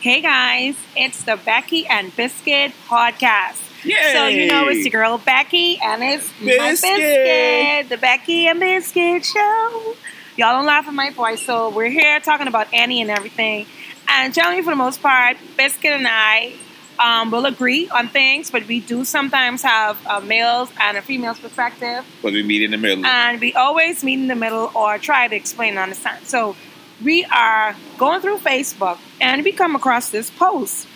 Hey guys, it's the Becky and Biscuit podcast. Yay! So you know it's your girl Becky and it's my Biscuit. Biscuit, the Becky and Biscuit show. Y'all don't laugh at my voice, so we're here talking about Annie and everything. And generally, for the most part, Biscuit and I um, will agree on things, but we do sometimes have a male's and a female's perspective, But we meet in the middle. and we always meet in the middle or try to explain and understand. So we are going through Facebook, and we come across this post.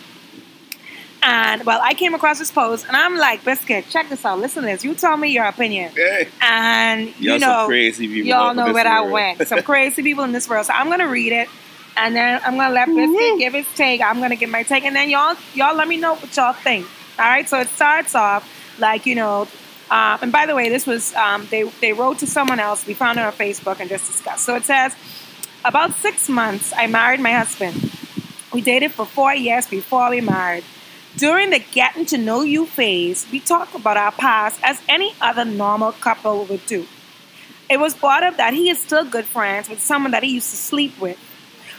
And well, I came across this post, and I'm like, Biscuit, check this out. Listen to this. You tell me your opinion. Hey, And you y'all know, some crazy people. y'all know this where I went. Some crazy people in this world. So I'm gonna read it, and then I'm gonna let Biscuit give his take. I'm gonna give my take, and then y'all y'all let me know what y'all think. All right. So it starts off like you know. Um, and by the way, this was um, they they wrote to someone else. We found it on Facebook and just discussed. So it says, about six months, I married my husband. We dated for four years before we married. During the getting to know you phase, we talked about our past as any other normal couple would do. It was brought up that he is still good friends with someone that he used to sleep with.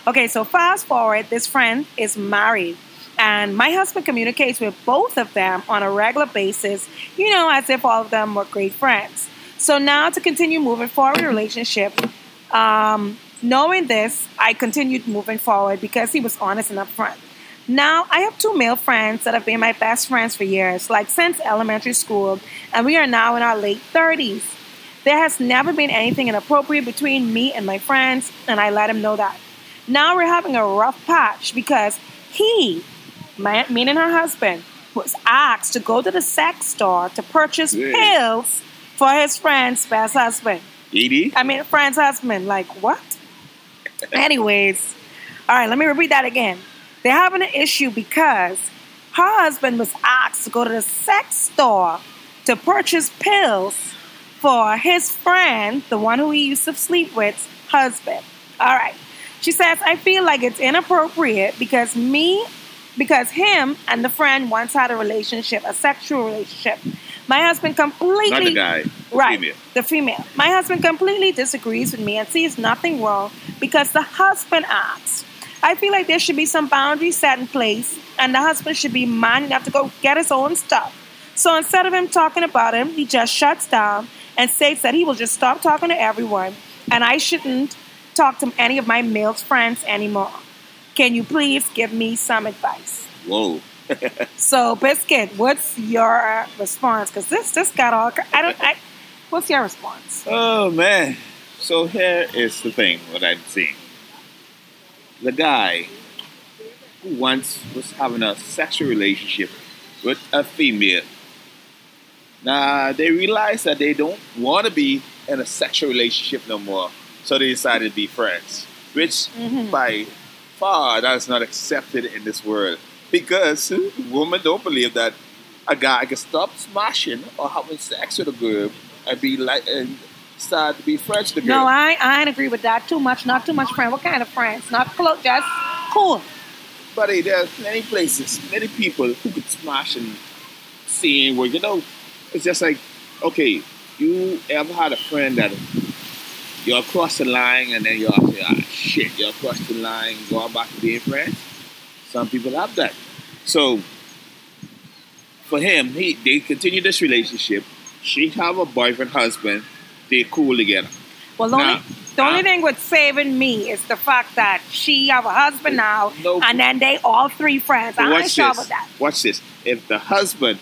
Okay, so fast forward, this friend is married, and my husband communicates with both of them on a regular basis, you know, as if all of them were great friends. So now to continue moving forward in relationship, um, knowing this, I continued moving forward because he was honest and upfront. Now, I have two male friends that have been my best friends for years, like since elementary school, and we are now in our late 30s. There has never been anything inappropriate between me and my friends, and I let him know that. Now we're having a rough patch because he, my, meaning her husband, was asked to go to the sex store to purchase Yeah. pills for his friend's best husband. ED? I mean, friend's husband. Like, what? Anyways, all right, let me repeat that again. They're having an issue because her husband was asked to go to the sex store to purchase pills for his friend, the one who he used to sleep with, husband. All right. She says, I feel like it's inappropriate because me, because him and the friend once had a relationship, a sexual relationship. My husband completely Not the guy. Right, female. the female. My husband completely disagrees with me and sees nothing wrong because the husband asks. I feel like there should be some boundaries set in place, and the husband should be man enough to go get his own stuff. So instead of him talking about him, he just shuts down and states that he will just stop talking to everyone, and I shouldn't talk to any of my male friends anymore. Can you please give me some advice? Whoa. So, Biscuit, what's your response? Because this this got all. I don't. I, what's your response? Oh, man. So here is the thing, what I'm seeing. The guy who once was having a sexual relationship with a female. Now, they realize that they don't want to be in a sexual relationship no more. So they decided to be friends. Which, Mhm. by far, that's not accepted in this world. Because women don't believe that a guy can stop smashing or having sex with a girl and be like and start to be friends with the girl. No, I I ain't agree with that. Too much, not too much friend. What kind of friends? Not close, just cool. Buddy, there's many places, many people who could smash and see where you know. It's just like, okay, you ever had a friend that you're across the line and then you're like, ah, shit, you're across the line, going back to being friends? Some people have that. So, for him, he they continue this relationship. She have a boyfriend, husband. They cool together. Well, the only the only Nah. thing with saving me is the fact that she have a husband now, No. and then they all three friends. I watch sure this. that. Watch this. If the husband,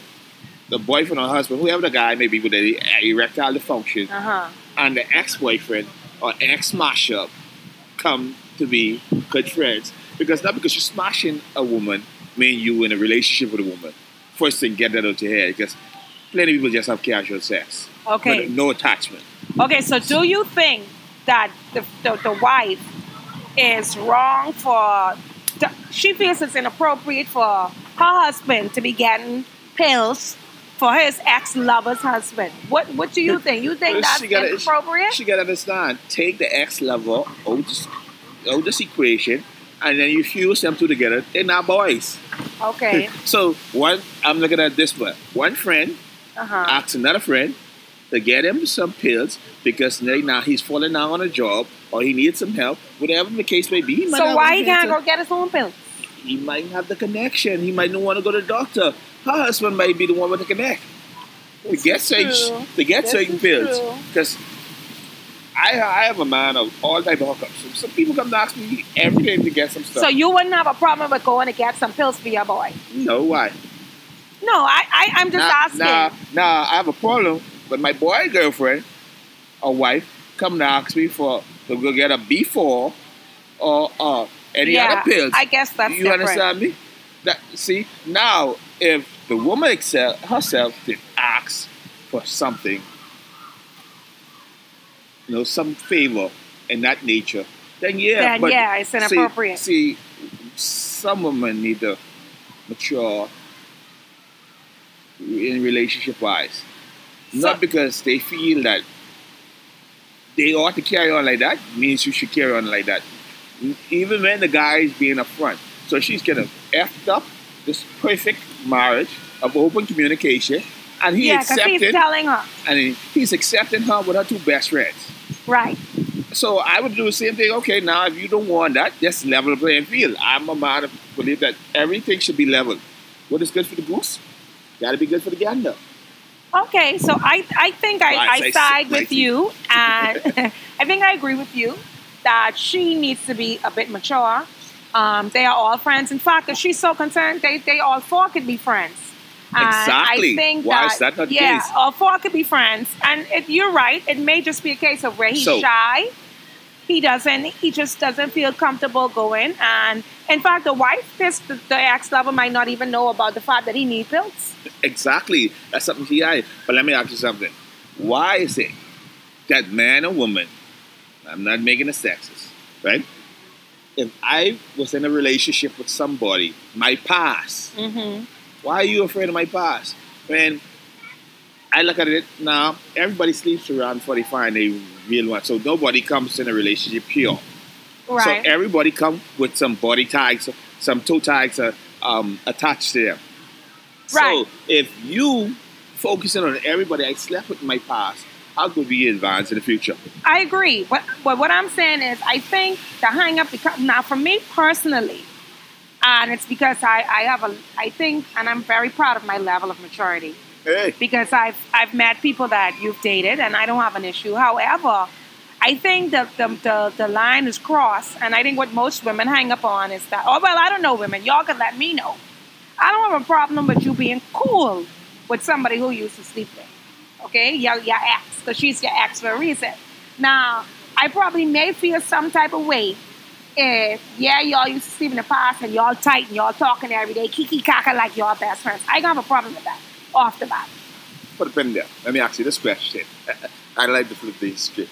the boyfriend or husband, whoever the guy may be with the erectile dysfunction, Uh huh. and the ex-boyfriend or ex-mashup come to be good friends, because not because you're smashing a woman, mean you in a relationship with a woman. First thing, get that out your head, because plenty of people just have casual sex, Okay. no attachment. Okay, so do you think that the, the, the wife is wrong for. She feels it's inappropriate for her husband to be getting pills for his ex lover's husband. What What do you think? You think that's She gotta- inappropriate? She gotta understand. Take the ex lover out out this equation, and then you fuse them two together. They're not boys. okay. So one, I'm looking at this one. One friend Uh huh. asks another friend to get him some pills because now now he's falling down on a job or he needs some help, whatever the case may be. he might So why he can't go get his own pills? he might have the connection. He might not want to go to the doctor. Her husband might be the one with the connect to get certain to get certain pills. Because I I have a man of all type of hookups. Some, some people come to ask me every day to get some stuff. So you wouldn't have a problem with going to get some pills for your boy? no, why? No, I, I I'm just nah, asking. Nah, nah, I have a problem. But my boy girlfriend or wife come to ask me for to go get a B4 or uh, any yeah, other pills. I guess that's you different. understand me? That see now, if the woman herself did ask for something, you know, some favor in that nature, then yeah, Then but yeah, it's see- inappropriate. See, some women need to mature in relationship wise, not because they feel that they ought to carry on like that means you should carry on like that. Even when the guy is being upfront. So she's kind of effed up this perfect marriage of open communication, and he yeah, accepted, he's telling her. and he- he's accepting her with her two best friends. Right. So I would do the same thing. Okay, now if you don't want that, just level the playing field. I'm a man of believe that everything should be level. What is good for the goose, got to be good for the gander. Okay, so I, I think I, I side with you, and I think I agree with you that she needs to be a bit mature. Um, they are all friends. In fact, if she's so concerned, they, they all four could be friends. And Exactly. I think Why that, is that not the yeah, case? all four could be friends. And if you're right. It may just be a case of where he's So- shy. He doesn't. He just doesn't feel comfortable going. And in fact, the wife, this the, the ex-lover, might not even know about the fact that he needs pills. Exactly. That's something he had. But let me ask you something. Why is it that man or woman, I'm not making a sexist, right? If I was in a relationship with somebody, my past, Mm-hmm. Why are you afraid of my past? When I look at it now, everybody sleeps around 45 and they real one. So nobody comes in a relationship pure. Right. So everybody come with some body tags, some toe tags uh, um, attached to them. Right. So if you focusing on everybody I slept with in my past, how could we advance in the future? I agree. But, but what I'm saying is, I think the hang up now for me personally, and it's because I, I have a, I think, and I'm very proud of my level of maturity Hey, because I've, I've met people that you've dated and I don't have an issue. However, I think the, the, the, the line is crossed, and I think what most women hang up on is that, oh, well, I don't know women. Y'all can let me know. I don't have a problem with you being cool with somebody who used to sleep with. Okay? Your, your ex, because she's your ex for a reason. Now, I probably may feel some type of way if, yeah, y'all used to sleep in the past and y'all tight and y'all talking every day, kiki kaka like y'all best friends. I don't have a problem with that off the bat. put a pin there. Let me ask you this question. I'd like to flip this script.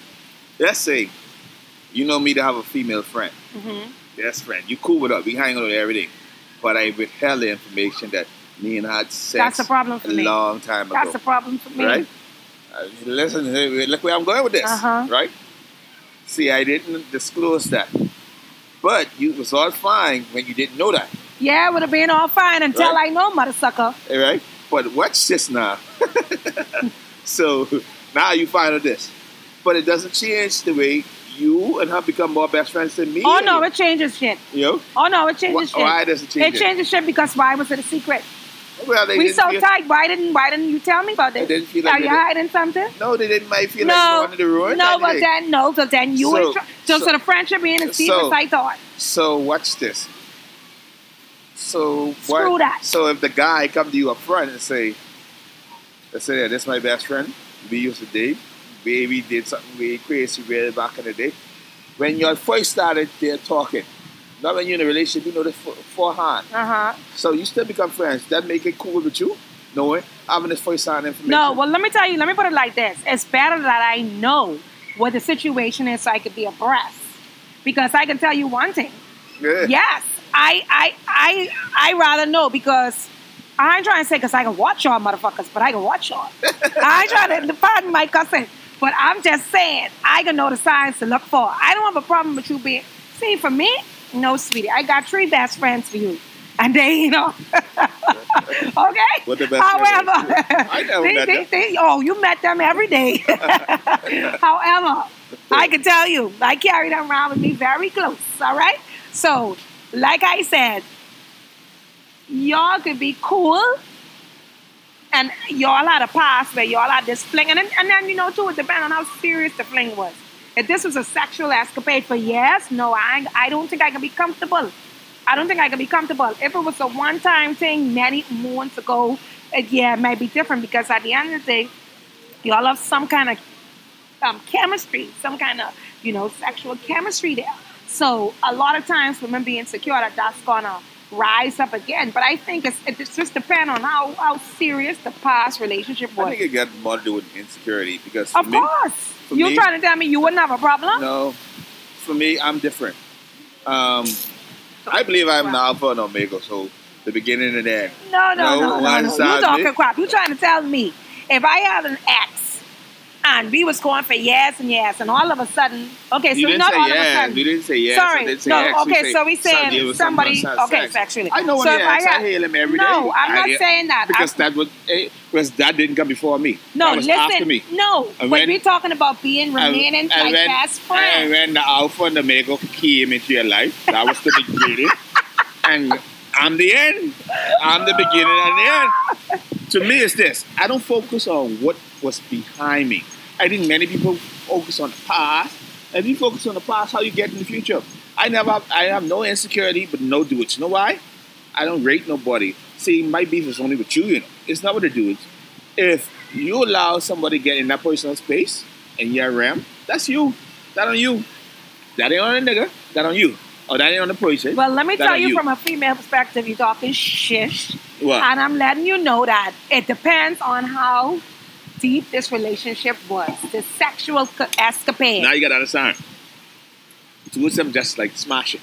Let's say you know me to have a female friend, hmm best friend. You cool with her. We hang out with everything. But I withheld the information that me and her had sex That's a problem for a me. long time ago. That's a problem for me. right? Uh, listen, hey, look where I'm going with this, Uh-huh. right? See, I didn't disclose that, but you was all fine when you didn't know that, Yeah, it would have been all fine until Right. I know, mother sucker. all right? But watch this now. so now you find out this, but it doesn't change the way you and her become more best friends than me. Oh no, it changes shit. you know Oh no, it Wh- changes shit. why does it change? It changes shit because why was it a secret? Well, they We so feel, tight. Why didn't Why didn't you tell me about They this? didn't feel Are you hiding something? No, they didn't might feel like no, going to the ruin. no, but then no, so then you So- were tr- so, so- so the friendship being as deep so- as I thought. So watch this. So Screw what, that. So if the guy come to you up front and say, "Let's say, yeah, this is my best friend. We used to date. Baby did something really crazy way back in the day." When you first started there talking, not when you're in a relationship, you know this for- beforehand. Uh huh. So you still become friends. That make it cool with you, knowing having this first hand information. No, well, let me tell you. Let me put it like this: It's better that I know what the situation is, so I could be abreast. Because I can tell you one thing. yeah. Yes, I, I, I, I rather know because I ain't trying to say because I can watch y'all motherfuckers, but I can watch y'all. I ain't trying to pardon my cussing, but I'm just saying I can know the signs to look for. I don't have a problem with you being. See, for me, no, sweetie, I got three best friends for you. And they, you know, okay. What the best However? I never they, met they, them. they- oh, you met them every day. However, I can tell you, I carry them around with me very close. All right. So, like I said, y'all could be cool and y'all had a past where y'all had this fling. And then, and then you know, too, it depends on how serious the fling was. If this was a sexual escapade for years, no, I, I don't think I can be comfortable. I don't think I can be comfortable. If it was a one time thing many months ago, it, yeah, it might be different because at the end of the day, y'all have some kind of um, chemistry, some kind of, you know, sexual chemistry there. So a lot of times women being secure that that's gonna rise up again. But I think it's, it just depends on how, how serious the past relationship was. I think it got more to do with insecurity because of for me, course. You me- trying to tell me you wouldn't have a problem? no, for me, I'm different. Um, I believe I'm an alpha and omega, so the beginning and the end. No, no, No, no, no, no. You talking crap. You trying to tell me if I have an ex and we was going for yes and yes, and all of a sudden, okay, so you didn't not say all of a yes. sudden. You didn't say yes. Sorry, didn't say no, X. Okay, so we saying somebody, okay, sex. sexually. I know when so I ask, I hail him every day. No, I'm I not hear- saying that. Because I'm- that was eh, because that didn't come before me. no, listen, after me. no, And when we're talking about being remaining and like when, best And when the alpha and the omega came into your life, that was the beginning. and I'm the end. I'm the beginning and the end. To me, it's this. I don't focus on what was behind me. I think many people focus on the past. If you focus on the past, how you get in the future. I never, I have no insecurity, but no dudes. You know why? I don't rate nobody. See, my beef is only with you, you know. It's not with the dudes. If you allow somebody to get in that personal space and you're ram, that's you. That on you. That ain't on a nigga. That on you. Oh, that ain't on the person. well, let me that tell you, you. from a female perspective, you're talking shish. What? And I'm letting you know that it depends on how deep this relationship was, the sexual escapade. Now you gotta understand. Two of them just like smashing.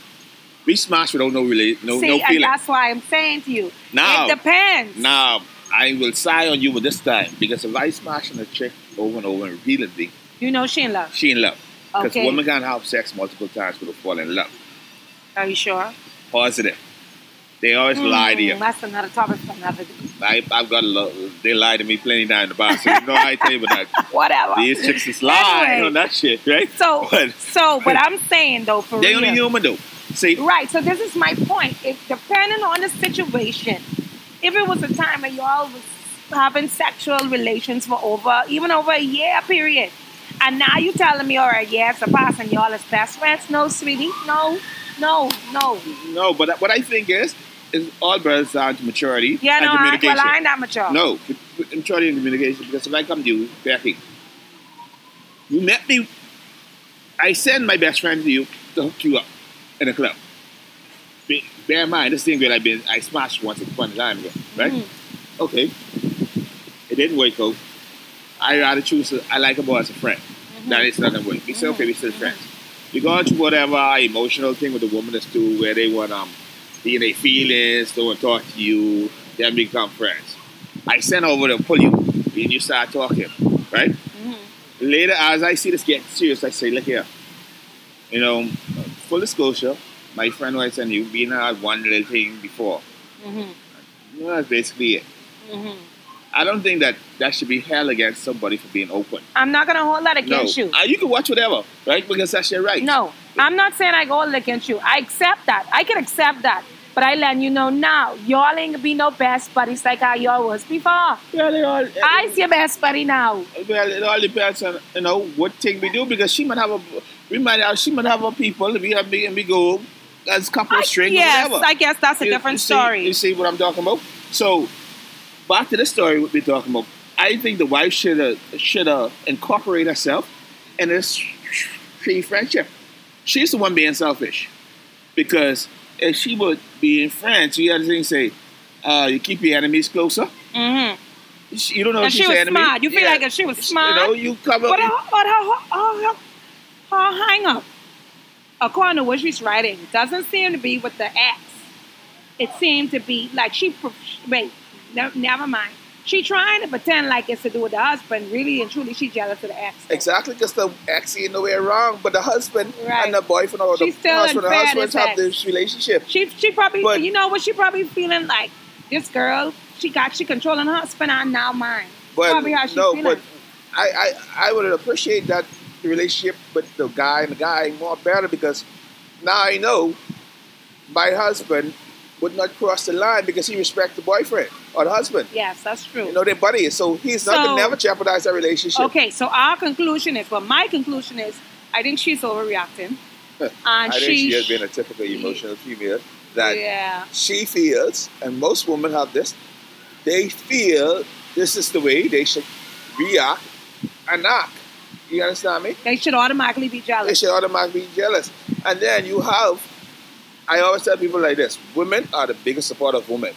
We smash without no relate, no See, no and that's why I'm saying to you, Now- it depends. Now I will sigh on you with this time because if I smash on a chick over and over and repeatedly, You know she in love. she in love. Because Okay. women can have sex multiple times without falling in love. Are you sure? Positive. They always lie to you. Mm, That's another topic for another day. I, I've got a lot. They lied to me plenty times in the bar. So you know I tell you about that. Whatever. These chicks is lying Anyway. on that shit, right? So, But so, but I'm saying though, for they real. only human though. See, Right. So this is my point. If depending on the situation, if it was a time where y'all was having sexual relations for over, even over a year period, and now you telling me, all right, yeah, it's a pass, and y'all is best friends? No, sweetie, no, no, no. no, but what I think is all boils down to maturity Yeah, and no, I, communication. well, I ain't that mature. No, maturity and communication. Because if I come to you, Becky, you met me. I send my best friend to you to hook you up in a club. Be- Bear in mind, this thing that I've been, I smashed once upon a time ago, right? Mhm. Okay. It didn't work out. I rather choose, a, I like a boy as a friend. Mm-hmm. That is not a work. We say, okay, we still friends. You're going through whatever emotional thing with the woman is too, where they want um, be in their feelings, they want to talk to you, then become friends. I send over to pull you, and you start talking, right? Mhm. Later, as I see this get serious, I say, look here. You know, full disclosure, my friend who I sent you, we had one little thing before. Mhm. You know, that's basically it. Mhm. I don't think that that should be held against somebody for being open. I'm not gonna hold that No, against you. Uh, you can watch whatever, right? Because that's your right. No, I'm not saying I go against you. I accept that. I can accept that. But I let you know now, y'all ain't be no best buddies like how y'all was before. Well, it all, I's your best buddy now. well, it all depends on you know what thing we do because she might have a, we might have, she might have a people. We have big and we go as couple I- string yes, or whatever. I guess that's a You- different you see- story. You see what I'm talking about? So, back to the story we're talking about. I think the wife should have should have incorporate herself in this tree friendship. She's the one being selfish because if she would be in France, you had to thing say, uh, "You keep your enemies closer." hmm She- You don't know And if she was an enemy. smart. You feel like if she was smart? You know, you cover. But her, but her, her, her, her hang up, according to what she's writing, doesn't seem to be with the ex. It seemed to be like she, wait, no, never mind. She trying to pretend like it's to do with the husband. Really and truly, she jealous of the ex. Exactly, because the ex ain't way wrong, but the husband Right. and the boyfriend or the She's still husband and husbands have this relationship. She, she probably, But- you know what? She probably feeling like this girl. She got she controlling her husband. I'm now mine. But probably how she no, feeling. but I, I I would appreciate that relationship with the guy and the guy more better because now I know my husband would not cross the line because he respects the boyfriend or the husband. Yes, that's true. You know, they're buddies, so he's not So- gonna never jeopardize that relationship. Okay, so our conclusion is, well, my conclusion is, I think she's overreacting, and I think she, she has been a typical emotional female that yeah, she feels, and most women have this, they feel this is the way they should react and act. You understand me? they should automatically be jealous. They should automatically be jealous. And then you have, I always tell people like this women are the biggest support of women.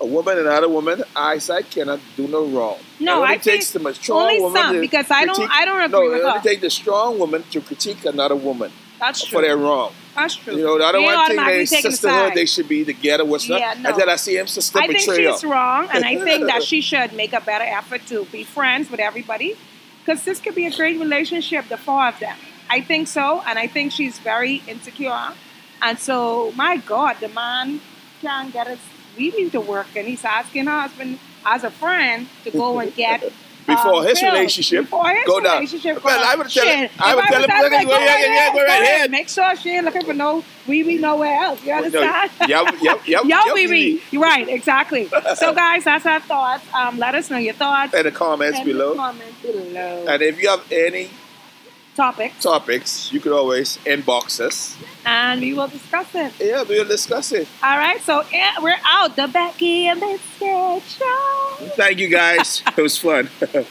A woman and another woman, eyesight cannot do no wrong. No, I takes think the strong only woman some, because I don't- I don't agree no, with it only takes the strong woman to critique another woman That's for their true. wrong. That's true. You know, the other They one thing they sisterhood, they should be together What's. Yeah, no. And then I see him sister I think betrayal. she's wrong, and I think that she should make a better effort to be friends with everybody, because this could be a great relationship, the four of them. I think so, and I think she's very insecure, and so my God, the man can't get his weaving to work, and he's asking her husband as a friend to go and get. Before um, his pills. relationship Before his go down. relationship Well, I would tell him- I would tell him, look, way, go go ahead, right yeah, go right ahead. Make sure she ain't looking for no weaving nowhere else. You understand? Yep, yep, yep. Yo, yep, we read. You're right, exactly. So, guys, that's our thoughts. Um, let us know your thoughts In the comments in the comments below. And if you have any Topics, topics, you could always inbox us. And we will discuss it. Yeah, we'll discuss it. All right, so yeah, we're out. The Becky and Biscuit Show. Thank you guys. it was fun.